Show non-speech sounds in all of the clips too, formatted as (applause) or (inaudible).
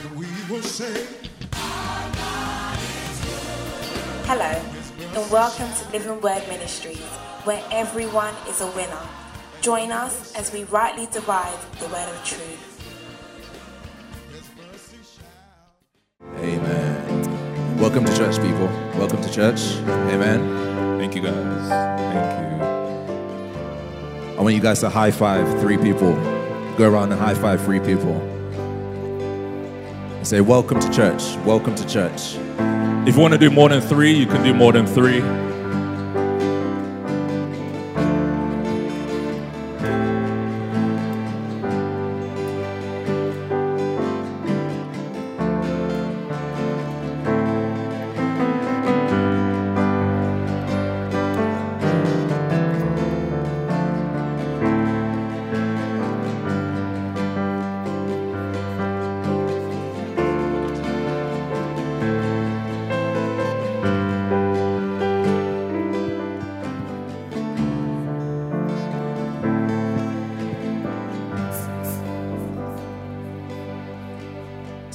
and we will say, Hello, and welcome to Living Word Ministries, where everyone is a winner. Join us as we rightly divide the word of truth. Amen. Welcome to church, people. Welcome to church. Amen. Thank you, guys. Thank you. I want you guys to high five three people. Go around and high five three people. Say, Welcome to church. Welcome to church. If you want to do more than three, you can do more than three.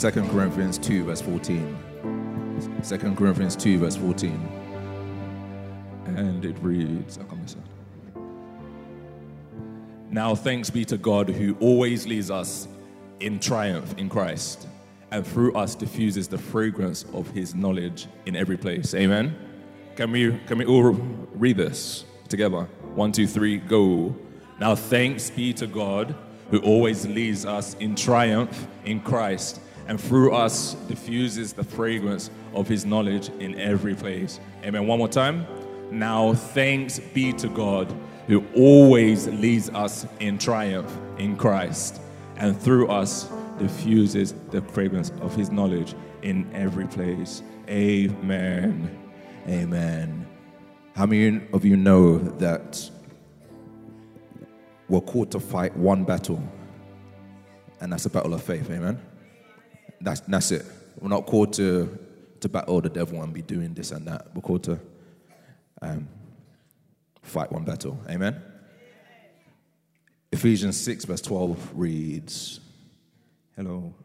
Second Corinthians 2, verse 14. Second Corinthians 2, verse 14. And it reads, oh, come. Now thanks be to God who always leads us in triumph in Christ and through us diffuses the fragrance of his knowledge in every place. Amen. Can we can we all read this together? One, two, three, go. Now thanks be to God who always leads us in triumph in Christ and through us diffuses the fragrance of his knowledge in every place. Amen. One more time. Now thanks be to God who always leads us in triumph in Christ and through us diffuses the fragrance of his knowledge in every place. Amen. Amen. How many of you know that we're called to fight one battle? And that's the battle of faith. Amen. That's, that's it. We're not called to, to battle the devil and be doing this and that. We're called to um, fight one battle. Amen. Ephesians 6, verse 12 reads Hello.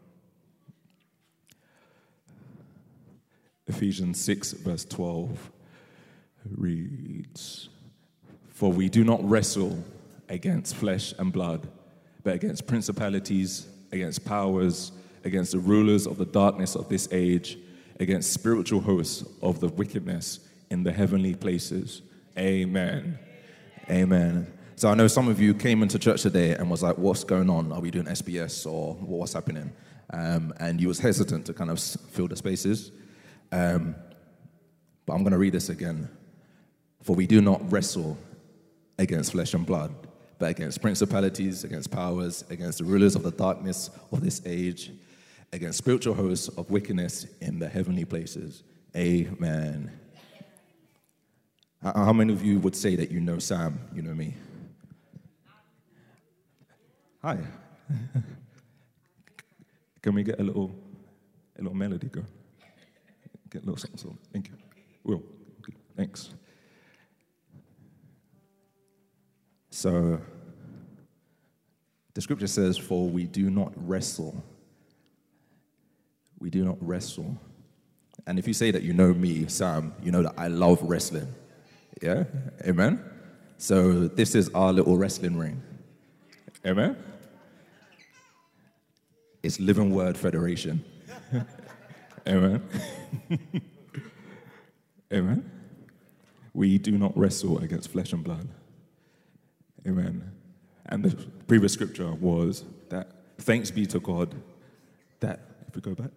Ephesians 6, verse 12 reads For we do not wrestle against flesh and blood, but against principalities, against powers, against the rulers of the darkness of this age, against spiritual hosts of the wickedness in the heavenly places. Amen. Amen. So I know some of you came into church today and was like, "What's going on? Are we doing SBS or what's happening?" Um, and you was hesitant to kind of fill the spaces. Um, but I'm going to read this again. For we do not wrestle against flesh and blood, but against principalities, against powers, against the rulers of the darkness of this age, against spiritual hosts of wickedness in the heavenly places. Amen. How many of you would say that you know Sam? You know me? Hi. (laughs) Can we get a little, a little melody go? Get a little something. something. Thank you. Will. Thanks. So, the scripture says, For we do not wrestle. We do not wrestle. And if you say that you know me, Sam, you know that I love wrestling. Yeah? Amen? So, this is our little wrestling ring. Amen? It's Living Word Federation. (laughs) Amen. (laughs) Amen. We do not wrestle against flesh and blood. Amen. And the previous scripture was that thanks be to God that, if we go back,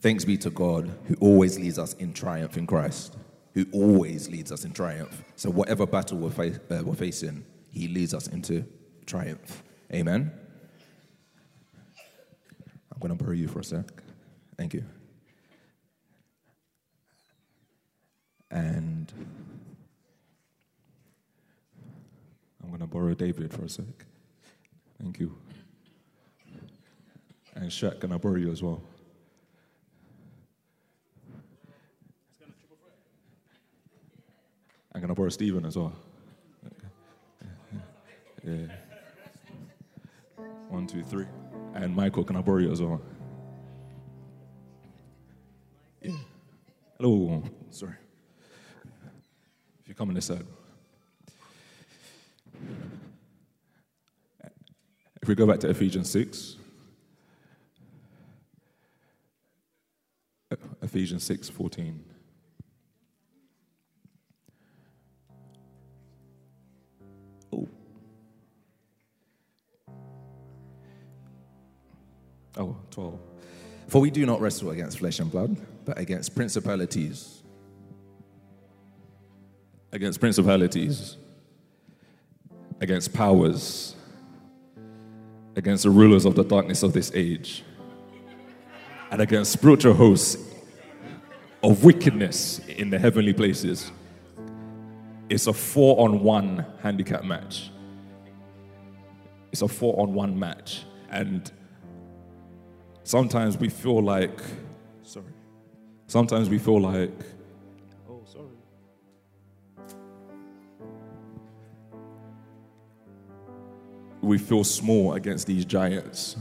Thanks be to God who always leads us in triumph in Christ, who always leads us in triumph. So, whatever battle we're, uh, we're facing, He leads us into triumph. Amen. I'm going to borrow you for a sec. Thank you. And I'm going to borrow David for a sec. Thank you. And Shaq, can I borrow you as well? I'm going to borrow Stephen as well. Yeah. two, three. And Michael, can I borrow you as well? Yeah. Hello. Um, sorry. If you come on this side. If we go back to Ephesians 6, uh, Ephesians 6 14. Oh, 12. For we do not wrestle against flesh and blood, but against principalities, Against principalities, against powers, against the rulers of the darkness of this age, and against spiritual hosts of wickedness in the heavenly places. It's a four on one handicap match. It's a four on one match. And sometimes we feel like, sorry, sometimes we feel like, oh, sorry. We feel small against these giants.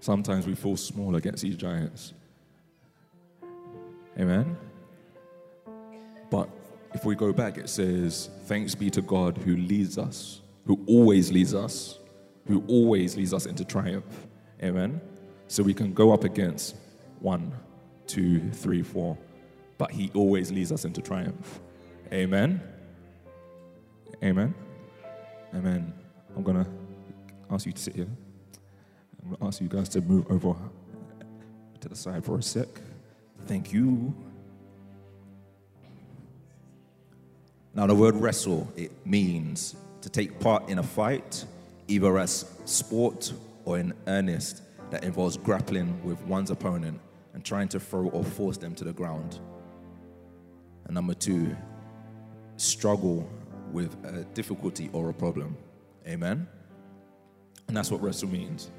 Sometimes we feel small against these giants. Amen. But if we go back, it says, Thanks be to God who leads us, who always leads us, who always leads us into triumph. Amen. So we can go up against one, two, three, four, but He always leads us into triumph. Amen. Amen. Amen. I'm going to ask you to sit here. I'm going to ask you guys to move over to the side for a sec. Thank you. Now, the word wrestle, it means to take part in a fight, either as sport or in earnest, that involves grappling with one's opponent and trying to throw or force them to the ground. And number two, struggle with a difficulty or a problem. Amen? And that's what wrestle means.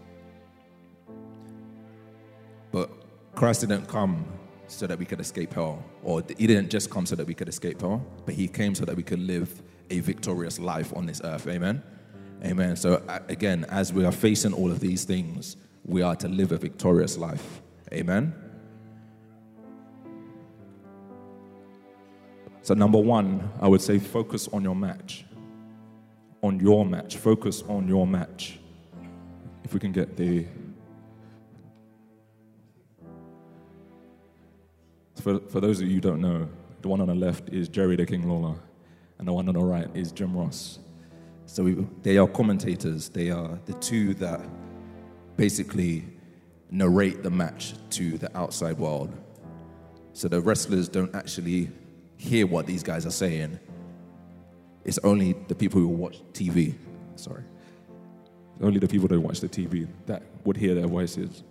But Christ didn't come so that we could escape hell, or He didn't just come so that we could escape hell, but He came so that we could live a victorious life on this earth. Amen. Amen. So, uh, again, as we are facing all of these things, we are to live a victorious life. Amen. So, number one, I would say focus on your match. On your match. Focus on your match. If we can get the. For, for those of you who don't know, the one on the left is Jerry the King Lawler, and the one on the right is Jim Ross. So, we, they are commentators, they are the two that basically narrate the match to the outside world. So, the wrestlers don't actually hear what these guys are saying. It's only the people who watch TV. Sorry. Only the people that watch the TV that would hear their voices.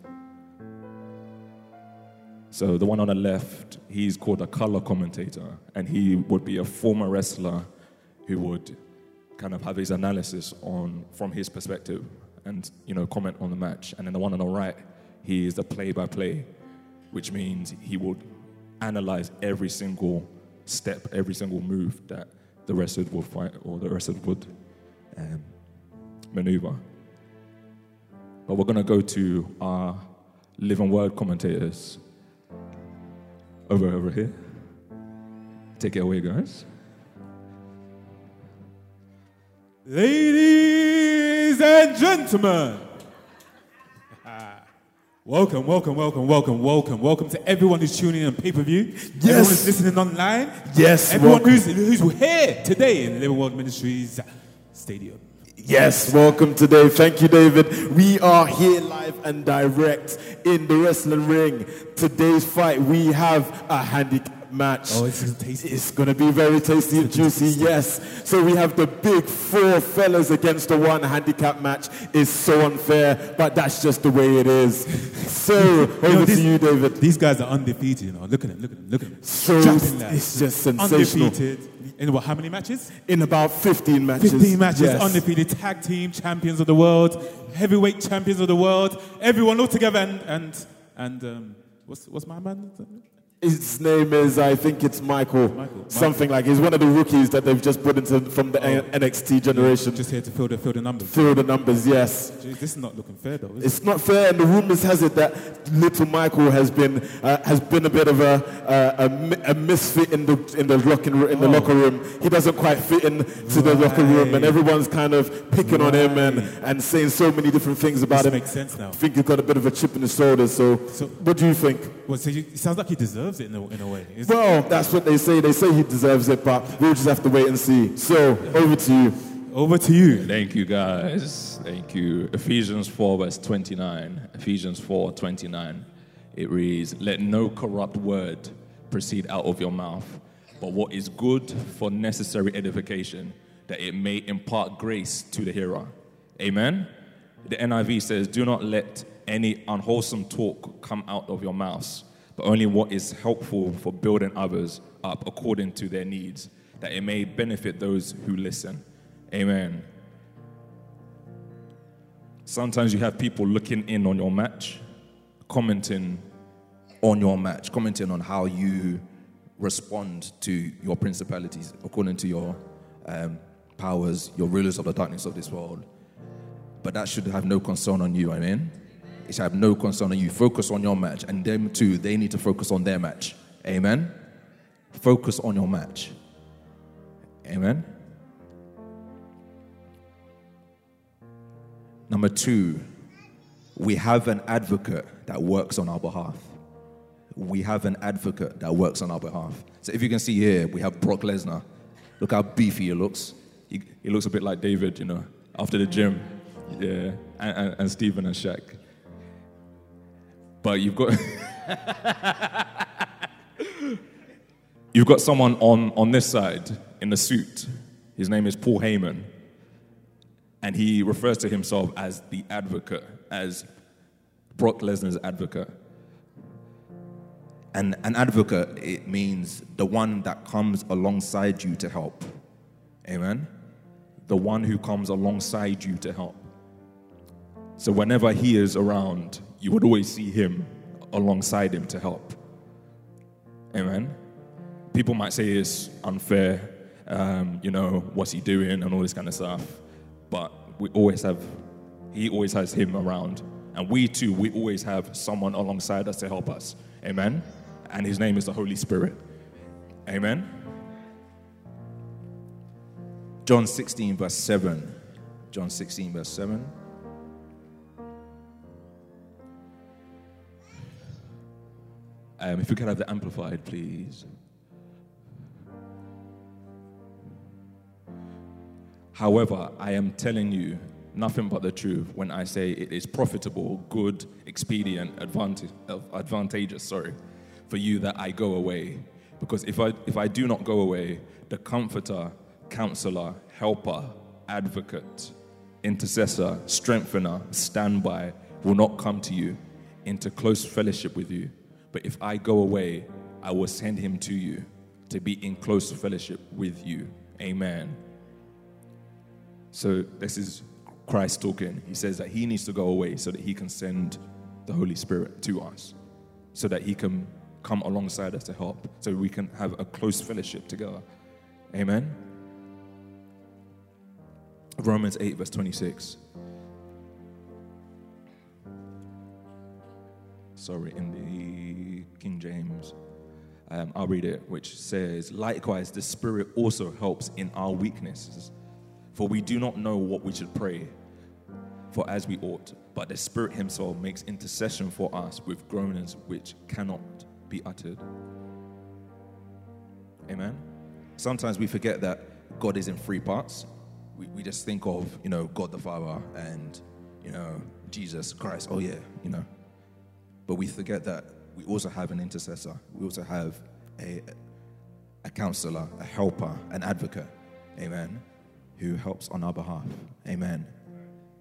So the one on the left, he's called a color commentator, and he would be a former wrestler who would kind of have his analysis on from his perspective and you know comment on the match. And then the one on the right, he is the play-by-play, which means he would analyze every single step, every single move that the wrestler would fight or the wrestler would um, maneuver. But we're going to go to our living word commentators over over here. Take it away, guys. Ladies and gentlemen, (laughs) welcome, welcome, welcome, welcome, welcome, welcome to everyone who's tuning in on pay per view. Everyone who's listening online. Yes, Everyone welcome. who's, who's here today in Living Word Ministries Stadium. Yes, welcome today. Thank you, David. We are here live and direct in the wrestling ring. Today's fight, we have a handicap match. Oh, this is tasty. It's going to be very tasty and juicy, yes. So we have the big four fellas against the one handicap match. Is so unfair, but that's just the way it is. (laughs) So, over know, to you, David. These guys are undefeated, you know. Look at them, look at them, look at them. So it's just sensational. Undefeated. In what, how many matches? In about 15 matches. 15 matches, yes. undefeated tag team champions of the world, heavyweight champions of the world, everyone all together and and and um, what's what's my man? His name is, I think it's Michael. Michael. Something like he's one of the rookies that they've just put into from the Oh. NXT generation. Just here to fill the, fill the numbers. Fill the numbers, yes. Jeez, this is not looking fair, though. Is it? It's not fair, and the rumors has it that little Michael has been uh, has been a bit of a, uh, a, a misfit in the in the locking ro- in the Oh. locker room. He doesn't quite fit in to the locker room, and everyone's kind of picking on him and, and saying so many different things about This him. makes sense now. I think he's got a bit of a chip in his shoulder. So, So- what do you think? Well, so you, it sounds like he deserves it in a, in a way. Is- Well, that's what they say. They say he deserves it, but we'll just have to wait and see. So, over to you. Over to you. Thank you, guys. Thank you. Ephesians 4, verse 29. Ephesians 4, 29. It reads, Let no corrupt word proceed out of your mouth, but what is good for necessary edification, that it may impart grace to the hearer. Amen. The NIV says, Do not let any unwholesome talk come out of your mouths, but only what is helpful for building others up according to their needs, that it may benefit those who listen. Amen. Sometimes you have people looking in on your match, commenting on your match, commenting on how you respond to your principalities according to your um, powers, your rulers of the darkness of this world. But that should have no concern on you, I mean. Should have no concern on you. Focus on your match, and them too, they need to focus on their match. Amen. Focus on your match. Amen. Number two, we have an advocate that works on our behalf. We have an advocate that works on our behalf. So if you can see here, we have Brock Lesnar. Look how beefy he looks. he, he looks a bit like David, you know, after the gym. Yeah, and, and, and Stephen and Shaq. But you've got you've got someone on, on this side in the suit. His name is Paul Heyman. And he refers to himself as the advocate, as Brock Lesnar's advocate. And an advocate, it means the one that comes alongside you to help. Amen. the one who comes alongside you to help. So whenever he is around, you would always see him alongside him to help. Amen. People might say it's unfair, um, you know, what's he doing and all this kind of stuff. But we always have, he always has him around. And we too, we always have someone alongside us to help us. Amen. And his name is the Holy Spirit. Amen. John 16, verse 7. John 16, verse 7. Um, if we could have the amplified, please. However, I am telling you nothing but the truth when I say it is profitable, good, expedient, advantage, advantageous, sorry, for you that I go away. Because if I, if I do not go away, the comforter, counselor, helper, advocate, intercessor, strengthener, standby will not come to you into close fellowship with you. But if I go away, I will send him to you to be in close fellowship with you. Amen. So this is Christ talking. He says that he needs to go away so that he can send the Holy Spirit to us, so that he can come alongside us to help, so we can have a close fellowship together. Amen. Romans 8, verse 26. Sorry, in the King James. Um, I'll read it, which says, Likewise, the Spirit also helps in our weaknesses. For we do not know what we should pray for as we ought, but the Spirit Himself makes intercession for us with groanings which cannot be uttered. Amen. Sometimes we forget that God is in three parts. We, we just think of, you know, God the Father and, you know, Jesus Christ. Oh, yeah, you know. But we forget that we also have an intercessor. We also have a, a counselor, a helper, an advocate. Amen. Who helps on our behalf. Amen.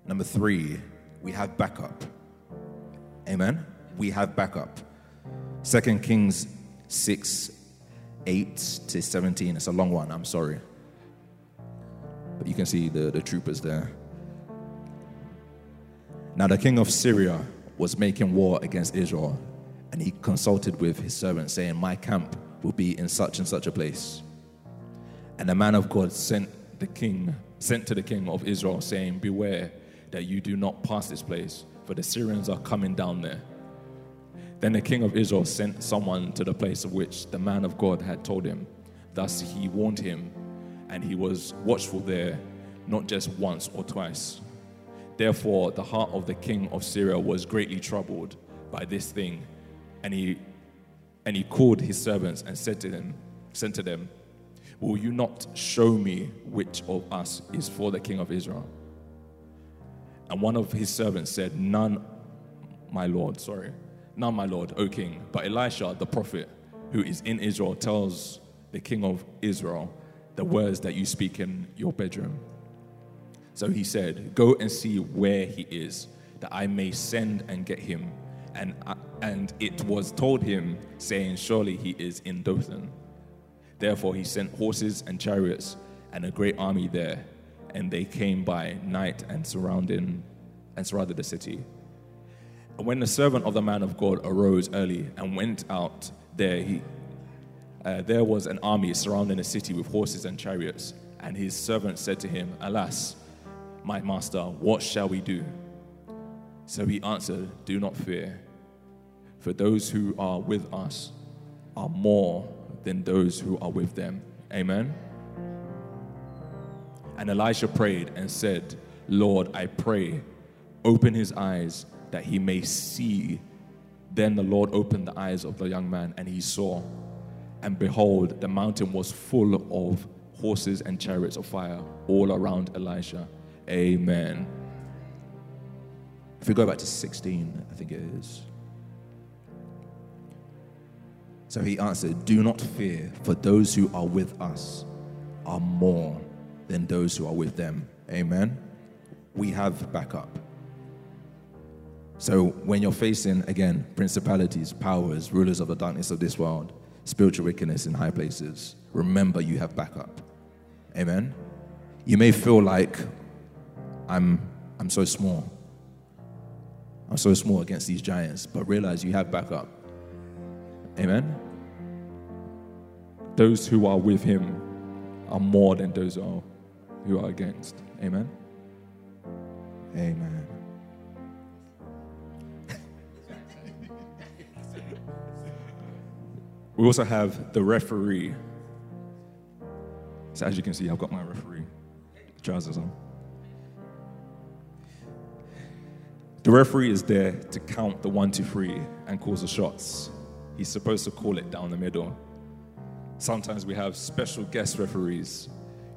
Number three, we have backup. Amen. We have backup. Second Kings 6 8 to 17. It's a long one, I'm sorry. But you can see the, the troopers there. Now, the king of Syria was making war against Israel, and he consulted with his servant, saying, My camp will be in such and such a place. And the man of God sent the king, sent to the king of Israel, saying, Beware that you do not pass this place, for the Syrians are coming down there. Then the king of Israel sent someone to the place of which the man of God had told him. Thus he warned him, and he was watchful there, not just once or twice. Therefore, the heart of the king of Syria was greatly troubled by this thing, and he and he called his servants and said to them, said to them, Will you not show me which of us is for the king of Israel? And one of his servants said, None, my lord, sorry, none, my lord, O king. But Elisha, the prophet, who is in Israel, tells the king of Israel the words that you speak in your bedroom. So he said, Go and see where he is, that I may send and get him. And, uh, and it was told him, saying, Surely he is in Dothan. Therefore he sent horses and chariots and a great army there, and they came by night and surrounding and surrounded the city. And when the servant of the man of God arose early and went out there, he, uh, there was an army surrounding the city with horses and chariots. And his servant said to him, Alas, my master, what shall we do? So he answered, Do not fear, for those who are with us are more than those who are with them. Amen. And Elisha prayed and said, Lord, I pray, open his eyes that he may see. Then the Lord opened the eyes of the young man, and he saw. And behold, the mountain was full of horses and chariots of fire all around Elisha. Amen. If we go back to 16, I think it is. So he answered, Do not fear, for those who are with us are more than those who are with them. Amen. We have backup. So when you're facing, again, principalities, powers, rulers of the darkness of this world, spiritual wickedness in high places, remember you have backup. Amen. You may feel like I'm, I'm so small. I'm so small against these giants, but realize you have backup. Amen. Those who are with him are more than those who are, against. Amen. Amen. (laughs) we also have the referee. So as you can see, I've got my referee trousers on. The referee is there to count the one, two, three and calls the shots. He's supposed to call it down the middle. Sometimes we have special guest referees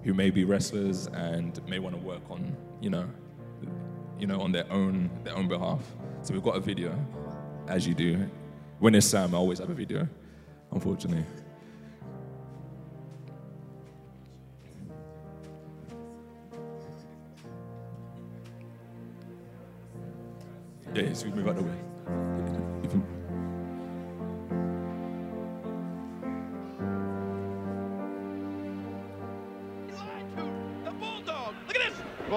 who may be wrestlers and may want to work on, you know, you know, on their own their own behalf. So we've got a video, as you do. When it's Sam, I always have a video, unfortunately. Yeah, so we move out the way.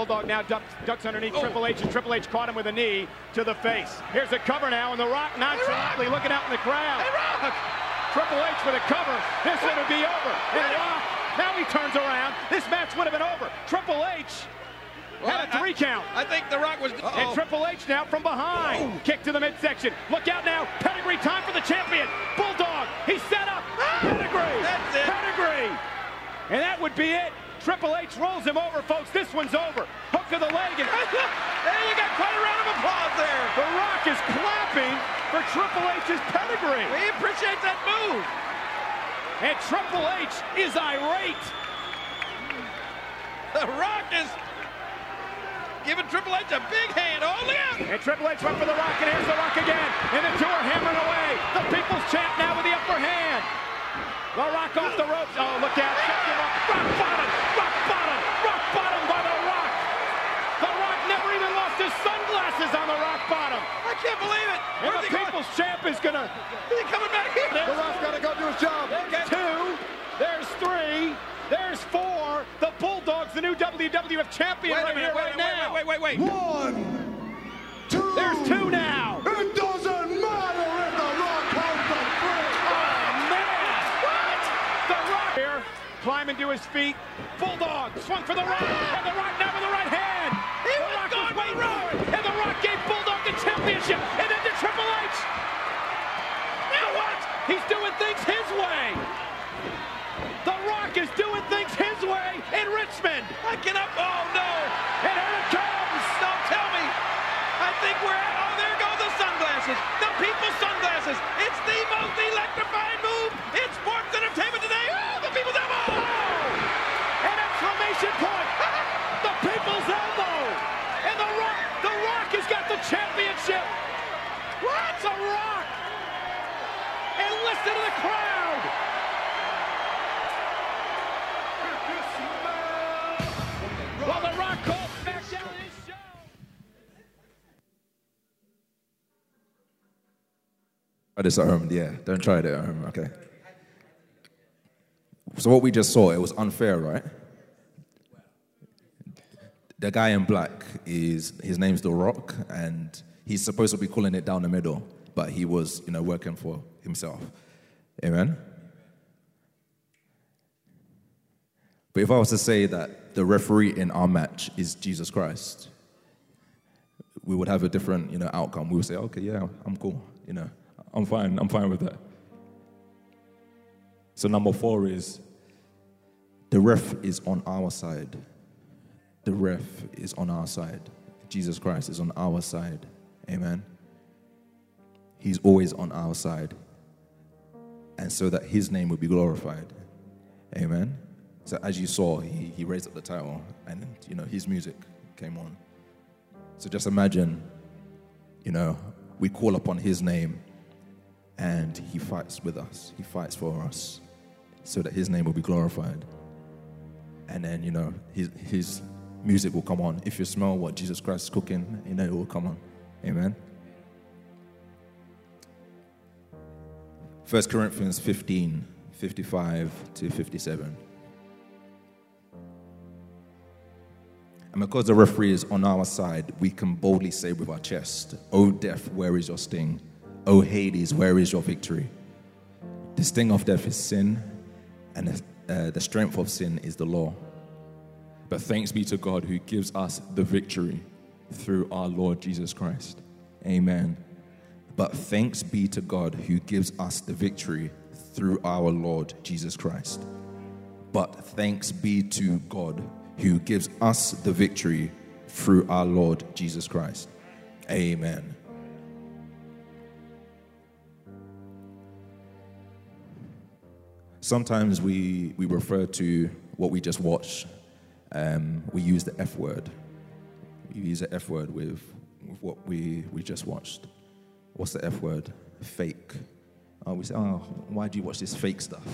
Bulldog now ducks, ducks underneath Oh. Triple H, and Triple H caught him with a knee to the face. Here's a cover now, and The Rock nonchalantly looking out in the crowd. Hey, Rock. Triple H with a cover. This would be over. And Rock, now he turns around. This match would have been over. Triple H had a Well, I- three count. I think The Rock was. And Uh-oh. Triple H now from behind. Oh. Kick to the midsection. Look out now. Pedigree time for the champion. Bulldog. He's set up. Ah! Pedigree. That's it. Pedigree. And that would be it. Triple H rolls him over, folks. This one's over. Hook of the leg. And (laughs) Hey, you got quite a round of applause there. The Rock is clapping for Triple H's pedigree. We appreciate that move. And Triple H is irate. The Rock is giving Triple H a big hand. Oh, look out. And Triple H went for the Rock, and here's the Rock again. And the two are hammering away. The People's Champ now with the upper hand. The Rock off the ropes. Oh, look out. Check him up. Rock bottom. Rock bottom. can't believe it. And Where's the people's going? champ is going to. Is he coming back here? The Rock's got to go do his job. Okay. Two. There's three. There's four. The Bulldog's the new WWF champion wait right minute, here, wait, right wait, now. Wait, wait, wait, wait. One, two. There's two now. It doesn't matter if The Rock comes the three. Oh, man. What? The Rock here, climbing to his feet. Bulldog swung for the Rock. and The Rock now with the right hand. He the Rock was going right championship, and then to Triple H. Now what? He's doing things his way. The Rock is doing things his way in Richmond. I cannot. Oh no! And here it comes. Don't tell me. I think we're at. Oh, there go the sunglasses. The people's sunglasses. It's the most electrifying championship. What's a Rock? And listen to the crowd. Well, the Rock calls back down his show. Try this at home. Yeah, don't try it at home. Okay. So what we just saw, it was unfair, right? The guy in black is his name's The Rock, and he's supposed to be calling it down the middle, but he was, you know, working for himself. Amen. But if I was to say that the referee in our match is Jesus Christ, we would have a different, you know, outcome. We would say, okay, yeah, I'm cool, you know. I'm fine. I'm fine with that. So number four is The ref is on our side. The ref is on our side. Jesus Christ is on our side. Amen. He's always on our side. And so that his name would be glorified. Amen. So as you saw, he, he raised up the title and you know his music came on. So just imagine, you know, we call upon his name and he fights with us. He fights for us so that his name will be glorified. And then, you know, his, his music will come on. If you smell what Jesus Christ is cooking, you know, it will come on. Amen. 1 Corinthians 15, 55 to 57. And because the referee is on our side, we can boldly say with our chest, O death, where is your sting? O Hades, where is your victory? The sting of death is sin, and the, uh, the strength of sin is the law. But thanks be to God who gives us the victory through our Lord Jesus Christ. Amen. But thanks be to God who gives us the victory through our Lord Jesus Christ. But thanks be to God who gives us the victory through our Lord Jesus Christ. Amen. Sometimes we, we refer to what we just watched, um, we use the F word. Use the F word with, with what we, we just watched. What's the F word? Fake. Oh, we say, oh, why do you watch this fake stuff?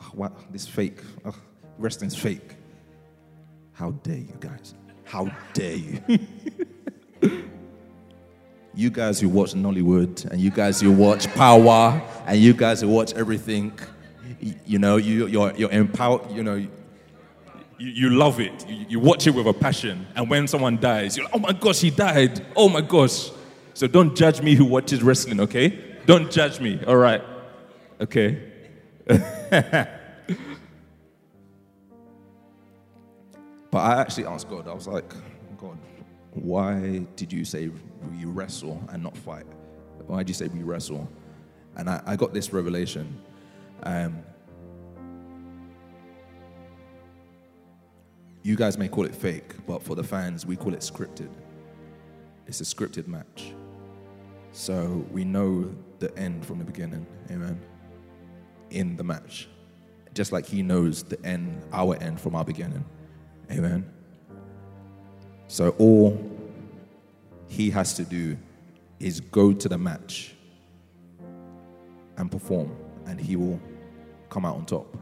Ah, what, this fake, oh, wrestling's fake. How dare you guys? How dare you? (laughs) you guys who watch Nollywood and you guys who watch Power and you guys who watch everything, you know, you, you're, you're empowered, you know, You, you love it. You, you watch it with a passion. And when someone dies, you're like, oh my gosh, he died. Oh my gosh. So don't judge me who watches wrestling, okay? Don't judge me, all right? Okay? (laughs) But I actually asked God, I was like, God, why did you say we wrestle and not fight? Why did you say we wrestle? And I, I got this revelation. Um, you guys may call it fake, but for the fans, we call it scripted. It's a scripted match. So we know the end from the beginning. Amen. In the match. Just like he knows the end, our end from our beginning. Amen. So all he has to do is go to the match and perform, and he will come out on top.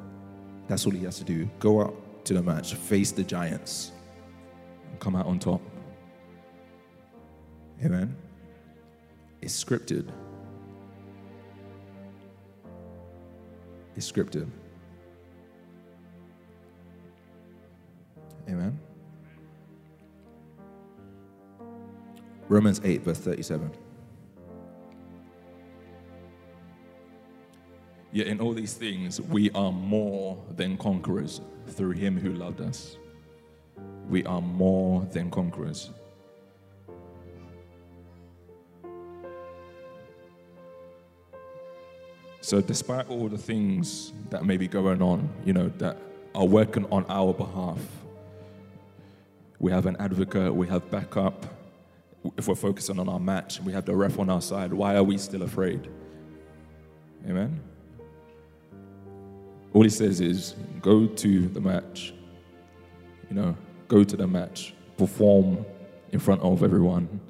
That's all he has to do. Go out to the match, face the giants, and come out on top. Amen. It's scripted. It's scripted. Amen. Romans 8, verse 37. Yet in all these things, we are more than conquerors through him who loved us. We are more than conquerors. So, despite all the things that may be going on, you know, that are working on our behalf, we have an advocate, we have backup. If we're focusing on our match, we have the ref on our side. Why are we still afraid? Amen. All he says is go to the match, you know, go to the match, perform in front of everyone,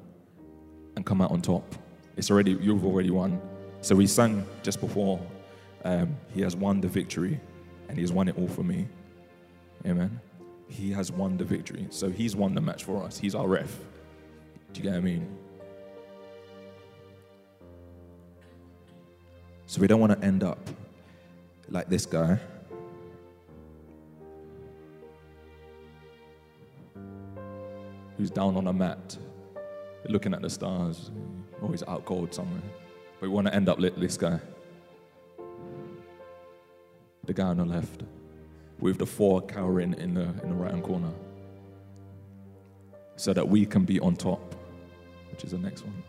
and come out on top. It's already, you've already won. So we sang just before, um, He has won the victory, and He has won it all for me. Amen. He has won the victory. So He's won the match for us. He's our ref. Do you get what I mean? So we don't want to end up like this guy. Who's down on a mat, looking at the stars, or he's out cold somewhere. But we want to end up like this guy. The guy on the left, with the four cowering in the in the right hand corner. So that we can be on top, which is the next one.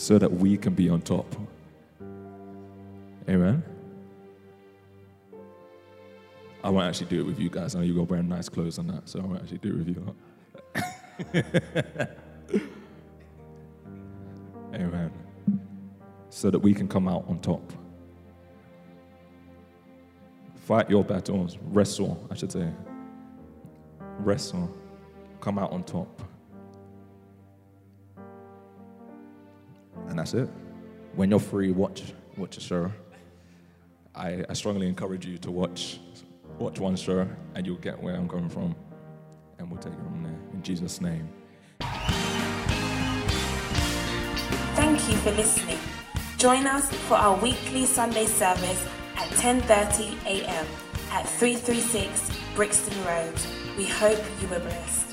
So that we can be on top. Amen. I won't actually do it with you guys. I know you got wearing nice clothes and that, so I won't actually do it with you. (laughs) Amen. So that we can come out on top. Fight your battles. Wrestle, I should say. Wrestle. Come out on top. That's it. When you're free, watch watch a show. I, I strongly encourage you to watch watch one show, and you'll get where I'm coming from, and we'll take it from there. In Jesus' name. Thank you for listening. Join us for our weekly Sunday service at 10:30 a.m. at 336 Brixton Road. We hope you were blessed.